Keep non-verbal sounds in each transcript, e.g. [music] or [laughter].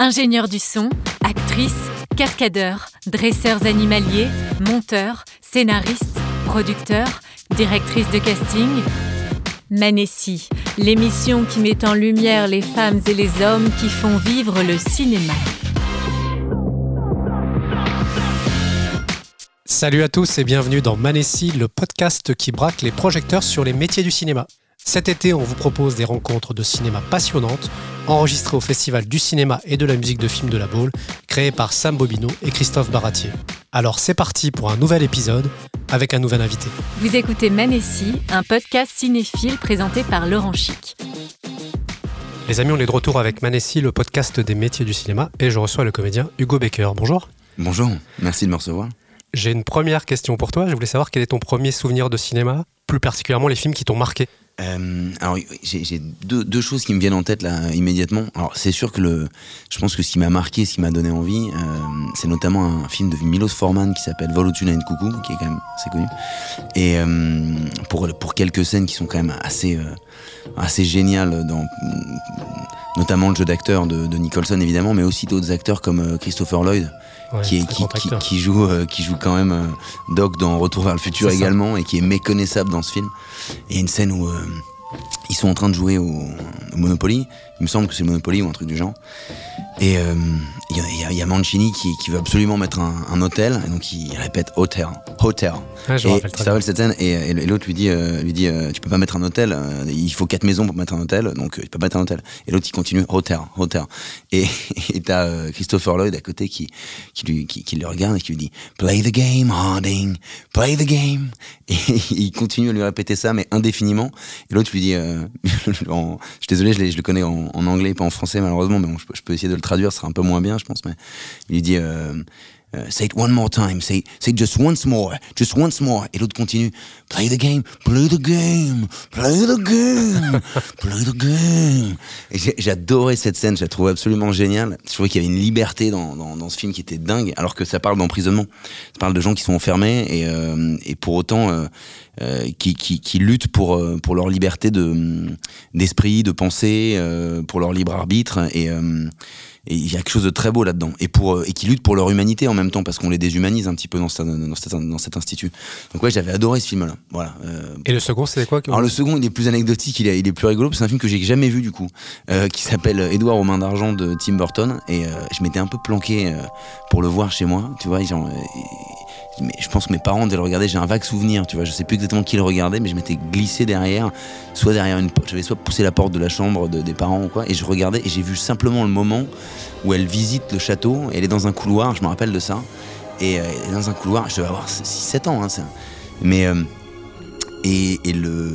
Ingénieurs du son, actrices, cascadeurs, dresseurs animaliers, monteurs, scénaristes, producteurs, directrices de casting. Manessi, l'émission qui met en lumière les femmes et les hommes qui font vivre le cinéma. Salut à tous et bienvenue dans Manessi, le podcast qui braque les projecteurs sur les métiers du cinéma. Cet été, on vous propose des rencontres de cinéma passionnantes, enregistrées au Festival du cinéma et de la musique de film de la Baule, créé par Sam Bobino et Christophe Baratier. Alors c'est parti pour un nouvel épisode avec un nouvel invité. Vous écoutez Manessi, un podcast cinéphile présenté par Laurent Chic. Les amis, on est de retour avec Manessi, le podcast des métiers du cinéma, et je reçois le comédien Hugo Becker. Bonjour. Bonjour, merci de me recevoir. J'ai une première question pour toi. Je voulais savoir quel est ton premier souvenir de cinéma, plus particulièrement les films qui t'ont marqué. Euh, alors j'ai deux, choses qui me viennent en tête là immédiatement. Alors c'est sûr que le, je pense que ce qui m'a marqué, ce qui m'a donné envie, euh, c'est notamment un film de Milos Forman qui s'appelle Volotuna and Coucou, qui est quand même assez connu. Et euh, pour pour quelques scènes qui sont quand même assez assez géniales dans notamment le jeu d'acteur de, de, Nicholson évidemment, mais aussi d'autres acteurs comme euh, Christopher Lloyd. Ouais, qui, est, qui, qui, qui, joue, euh, qui joue quand même euh, Doc dans Retour vers le futur également ça. et qui est méconnaissable dans ce film. Et il y a une scène où euh, ils sont en train de jouer au, au, Monopoly. Il me semble que c'est le Monopoly ou un truc du genre. Et il y, a Mancini qui, qui, veut absolument mettre un, un, hôtel, et donc il répète hotel, hotel. Ah, je et ça cette scène, et, et l'autre lui dit, euh, lui dit tu peux pas mettre un hôtel, euh, il faut quatre maisons pour mettre un hôtel, donc il peut pas mettre un hôtel. Et l'autre il continue hotel, hotel. [laughs] Et t'as euh, Christopher Lloyd à côté qui, qui, lui, qui, qui, le regarde et qui lui dit Play the game, Harding, play the game. Et [laughs] il continue à lui répéter ça, mais indéfiniment. Et l'autre lui dit [laughs] en, Je suis désolé, je, je, le connais en, en, anglais, pas en français malheureusement, mais bon, je, je peux essayer de le traduire, ce sera un peu moins bien, je pense. Mais il lui dit euh, uh, Say it one more time, say, say just once more, just once more. Et l'autre continue Play the game, play the game, play the game, [laughs] play the game. J'adorais cette scène, je la trouvais absolument géniale. Je trouvais qu'il y avait une liberté dans, dans, dans, ce film qui était dingue, alors que ça parle d'emprisonnement. Ça parle de gens qui sont enfermés et, euh, et pour autant. Euh, euh, qui, qui, qui, luttent pour, euh, pour leur liberté d'esprit, de, pensée, euh, pour leur libre arbitre. Et, euh, et il y a quelque chose de très beau là-dedans. Et, pour, et qui luttent pour leur humanité en même temps, parce qu'on les déshumanise un petit peu dans, cette, dans, cette, dans cet institut. Donc ouais, j'avais adoré ce film-là. Voilà. et le second, c'était quoi Alors le second, il est plus anecdotique, il est, il est plus rigolo, c'est un film que j'ai jamais vu du coup, qui s'appelle Édouard aux mains d'argent de Tim Burton. Et je m'étais un peu planqué pour le voir chez moi, tu vois. Genre, mais je pense que mes parents devaient le regarder, j'ai un vague souvenir, tu vois, je sais plus exactement qui le regardait, mais je m'étais glissé derrière, soit derrière une porte, j'avais soit poussé la porte de la chambre de, des parents ou quoi, et je regardais, et j'ai vu simplement le moment où elle visite le château, elle est dans un couloir, je me rappelle de ça, et euh, elle est dans un couloir, je devais avoir 6-7 ans, hein, mais... Euh, et, et, le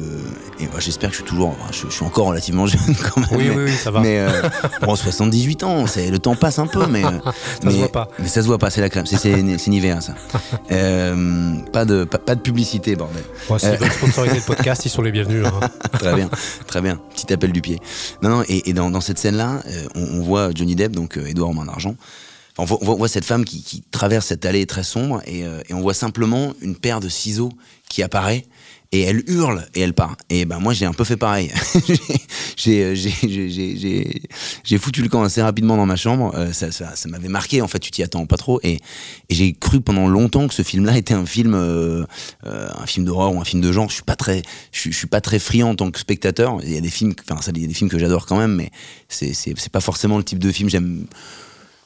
et bah, j'espère que je suis toujours je, je, suis encore relativement [laughs] jeune quand même oui oui, oui ça va. mais euh, bon 78 ans c'est le temps passe un peu mais [laughs] ça mais, se voit pas. mais ça se voit pas c'est la crème c'est c'est Nivea ça. [laughs] Euh, pas de pas, pas, de publicité bordel. Bon, si euh... veulent sponsoriser le podcast ils sont les bienvenus hein. très bien très bien. Petit appel du pied. Non non et, et dans, dans, cette scène là euh, on, on, voit Johnny Depp donc Edouard en main d'argent on voit, on voit, cette femme qui, qui, traverse cette allée très sombre et, euh, et on voit simplement une paire de ciseaux qui apparaît et elle hurle et elle part. Et ben moi j'ai un peu fait pareil. [laughs] j'ai foutu le camp assez rapidement dans ma chambre. Euh, ça, ça, ça m'avait marqué. En fait, tu t'y attends pas trop. Et, et j'ai cru pendant longtemps que ce film-là était un film, euh, euh, un film d'horreur ou un film de genre. Je suis pas très, je, suis pas très friand en tant que spectateur. Il y a des films, enfin ça, il y a des films que j'adore quand même, mais c'est c'est pas forcément le type de film j'aime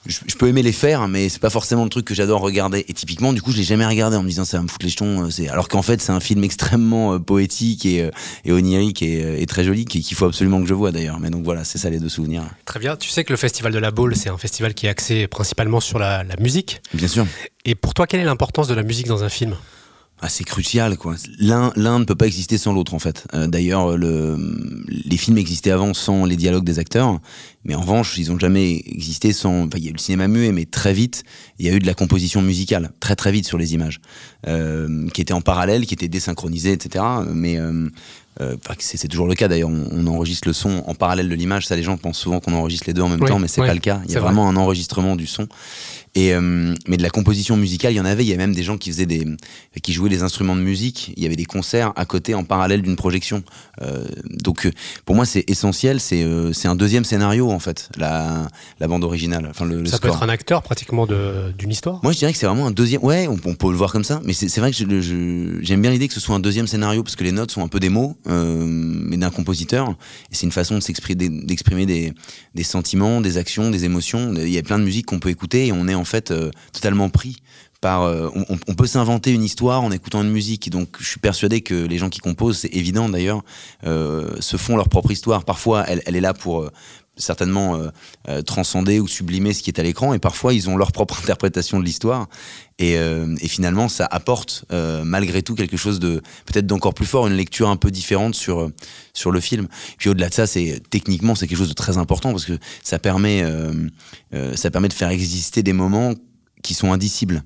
je, je, peux aimer les faire, mais c'est pas forcément le truc que j'adore regarder. Et typiquement, du coup, je l'ai jamais regardé en me disant ça va me foutre les jetons. C'est alors qu'en fait, c'est un film extrêmement euh, poétique et, euh, et onirique et, euh, et, très joli qu'il faut absolument que je vois d'ailleurs. Mais donc voilà, c'est ça les deux souvenirs. Très bien. Tu sais que le festival de la Baule, c'est un festival qui est axé principalement sur la, la musique. Bien sûr. Et pour toi, quelle est l'importance de la musique dans un film? Ah, c'est crucial, quoi. L'un, l'un ne peut pas exister sans l'autre, en fait. Euh, d'ailleurs, le, les films existaient avant sans les dialogues des acteurs, mais en revanche, ils n'ont jamais existé sans. Enfin, il y a eu le cinéma muet, mais très vite, il y a eu de la composition musicale, très très vite sur les images, euh, qui était en parallèle, qui était désynchronisée, etc. Mais euh, euh, c'est toujours le cas d'ailleurs, on, on, enregistre le son en parallèle de l'image. Ça, les gens pensent souvent qu'on enregistre les deux en même oui, temps, mais c'est oui, pas le cas. Il y a vrai. vraiment un enregistrement du son. Et euh, mais de la composition musicale, il y en avait. Il y avait même des gens qui faisaient des, qui jouaient des instruments de musique. Il y avait des concerts à côté en parallèle d'une projection. Euh, donc pour moi, c'est essentiel. C'est c'est un deuxième scénario en fait, la, la bande originale. Enfin le, ça peut être un acteur pratiquement d'une histoire. Moi, je dirais que c'est vraiment un deuxième. Ouais, on, peut le voir comme ça. Mais c'est vrai que j'aime bien l'idée que ce soit un deuxième scénario parce que les notes sont un peu des mots, mais d'un compositeur. Et c'est une façon de s'exprimer, d'exprimer des, des sentiments, des actions, des émotions. Il y a plein de musique qu'on peut écouter et on est en fait euh, totalement pris par. Euh, on, peut s'inventer une histoire en écoutant une musique. Donc, je suis persuadé que les gens qui composent, c'est évident d'ailleurs, euh, se font leur propre histoire. Parfois, elle, elle est là pour certainement transcender ou sublimer ce qui est à l'écran. Et parfois ils ont leur propre [laughs] interprétation de l'histoire. Et, et, finalement ça apporte malgré tout quelque chose de peut-être d'encore plus fort une lecture un peu différente sur sur le film. Puis au-delà de ça c'est techniquement c'est quelque chose de très important parce que ça permet ça permet de faire exister des moments qui sont indicibles.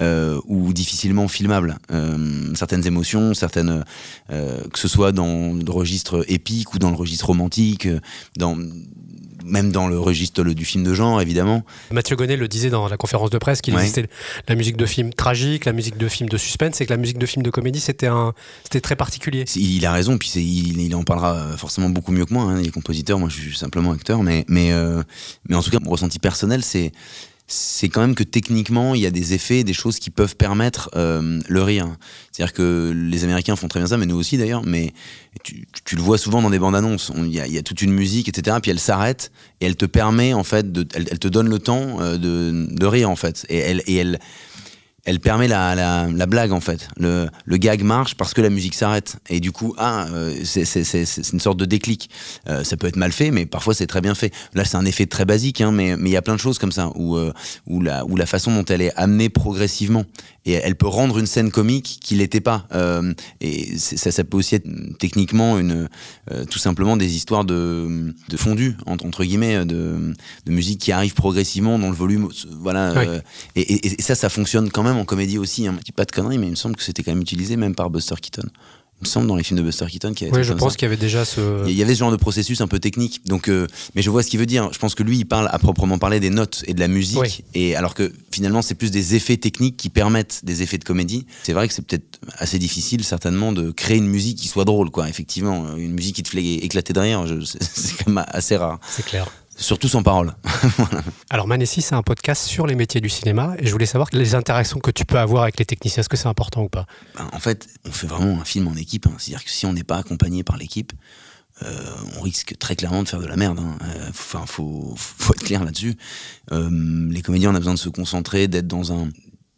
Euh, ou difficilement filmables. Euh, certaines émotions, certaines, euh, que ce soit dans le registre épique ou dans le registre romantique, dans, même dans le registre du film de genre, évidemment. Mathieu Gonnet le disait dans la conférence de presse qu'il existait la musique de film tragique, la musique de film de suspense, et que la musique de film de comédie, c'était un, c'était très particulier. Il a raison, puis il, il, en parlera forcément beaucoup mieux que moi. Hein, il est compositeur, moi je suis simplement acteur, mais, mais, mais en tout cas, mon ressenti personnel, c'est c'est quand même que techniquement, il y a des effets, des choses qui peuvent permettre euh, le rire. C'est-à-dire que les Américains font très bien ça, mais nous aussi d'ailleurs, mais tu, le vois souvent dans des bandes annonces. Il y, a, toute une musique, etc. Puis elle s'arrête et elle te permet, en fait, elle, te donne le temps euh, de, de, rire, en fait. Et elle, elle permet la, la, la, blague en fait. Le, le, gag marche parce que la musique s'arrête. Et du coup, ah, euh, c'est une sorte de déclic. Euh, ça peut être mal fait, mais parfois c'est très bien fait. Là, c'est un effet très basique, hein, mais il y a plein de choses comme ça, où, euh, où, la, où la façon dont elle est amenée progressivement, et elle peut rendre une scène comique qui l'était pas. Euh, et ça, ça peut aussi être techniquement une, euh, tout simplement des histoires de, de fondu, entre, entre guillemets, de, de, musique qui arrive progressivement dans le volume. Voilà. Et, et, et, ça, ça fonctionne quand même en comédie aussi. Hein. Je dis pas de conneries, mais il me semble que c'était quand même utilisé même par Buster Keaton. Il me semble dans les films de Buster Keaton avait. Oui, je pense qu'il y avait déjà ce. Il y avait ce genre de processus un peu technique. Donc, euh, mais je vois ce qu'il veut dire. Je pense que lui, il parle à proprement parler des notes et de la musique. Et alors que finalement, c'est plus des effets techniques qui permettent des effets de comédie. C'est vrai que c'est peut-être assez difficile, certainement, de créer une musique qui soit drôle, quoi. Effectivement, une musique qui te fait éclater de rire, [laughs] c'est quand même assez rare. C'est clair. Surtout sans parole. [laughs] Alors Manessi, c'est un podcast sur les métiers du cinéma et je voulais savoir les interactions que tu peux avoir avec les techniciens. Est-ce que c'est important ou pas? Ben, En fait, on fait vraiment un film en équipe. Hein. C'est-à-dire que si on n'est pas accompagné par l'équipe, euh, on risque très clairement de faire de la merde. Hein. Euh, enfin, faut, faut, être clair là-dessus. Euh, les comédiens, on a besoin de se concentrer, d'être dans un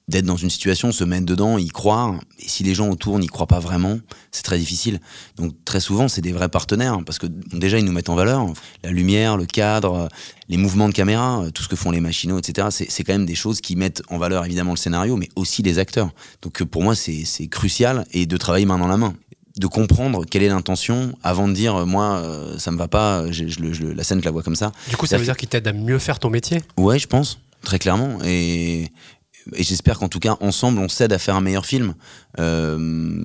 d'être dans une situation, se mettre dedans, y croire. Et si les gens autour n'y croient pas vraiment, c'est très difficile. Donc très souvent, c'est des vrais partenaires parce que déjà ils nous mettent en valeur. La lumière, le cadre, les mouvements de caméra, tout ce que font les machinaux, etc. C'est quand même des choses qui mettent en valeur évidemment le scénario, mais aussi les acteurs. Donc pour moi, c'est crucial et de travailler main dans la main de comprendre quelle est l'intention avant de dire moi ça me va pas je, la scène je la vois comme ça du coup ça, veut dire qu'il t'aide à mieux faire ton métier? Ouais je pense très clairement et et j'espère qu'en tout cas ensemble on s'aide à faire un meilleur film euh,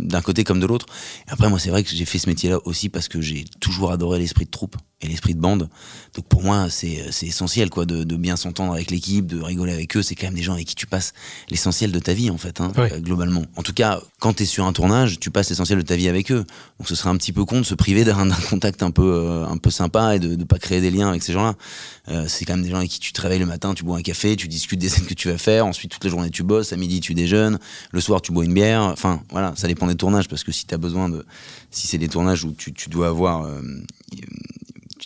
d'un côté comme de l'autre. Après moi c'est vrai que j'ai fait ce métier là aussi parce que j'ai toujours adoré l'esprit de troupe et l'esprit de bande. Donc pour moi c'est essentiel quoi de, de bien s'entendre avec l'équipe de rigoler avec eux. C'est quand même des gens avec qui tu passes l'essentiel de ta vie en fait hein, euh, globalement. En tout cas quand tu es sur un tournage tu passes l'essentiel de ta vie avec eux. Donc ce serait un petit peu con de se priver d'un contact un peu euh, un peu sympa et de ne pas créer des liens avec ces gens là euh, c'est quand même des gens avec qui tu te réveilles le matin tu bois un café tu discutes des scènes que tu vas faire. Ensuite toute la journée tu bosses. À midi tu déjeunes. Le soir tu bois une bière. Enfin voilà ça dépend des tournages parce que si tu as besoin de si c'est des tournages où tu, tu dois avoir euh,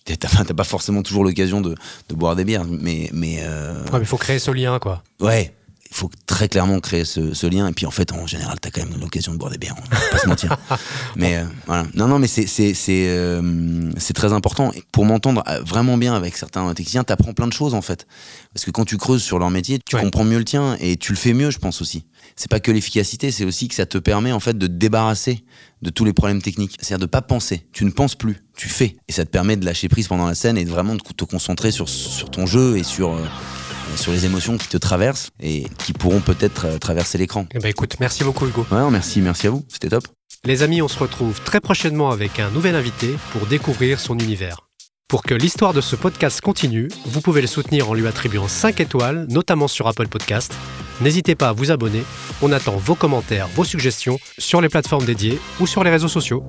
t'as pas forcément toujours l'occasion de, de, boire des bières, mais mais. Euh... Ouais, mais il faut créer ce lien, quoi. Ouais, il faut très clairement créer ce, ce, lien. Et puis en fait, en général, t'as quand même l'occasion de boire des bières. On va pas se mentir. [laughs] Mais euh, voilà. Non, non, mais c'est euh, très important. Et pour m'entendre euh, vraiment bien avec certains techniciens, t'apprends plein de choses en fait. Parce que quand tu creuses sur leur métier, tu comprends mieux le tien et tu le fais mieux, je pense aussi. C'est pas que l'efficacité, c'est aussi que ça te permet en fait de te débarrasser de tous les problèmes techniques. C'est-à-dire de pas penser. Tu ne penses plus, tu fais. Et ça te permet de lâcher prise pendant la scène et de vraiment de te concentrer sur, sur ton jeu et sur, euh, sur les émotions qui te traversent et qui pourront peut-être euh, traverser l'écran. Eh ben écoute, merci beaucoup Hugo. Ouais, merci, merci à vous. C'était top. Les amis, on se retrouve très prochainement avec un nouvel invité pour découvrir son univers. Pour que l'histoire de ce podcast continue, vous pouvez le soutenir en lui attribuant 5 étoiles, notamment sur Apple Podcast. N'hésitez pas à vous abonner. On attend vos commentaires, vos suggestions sur les plateformes dédiées ou sur les réseaux sociaux.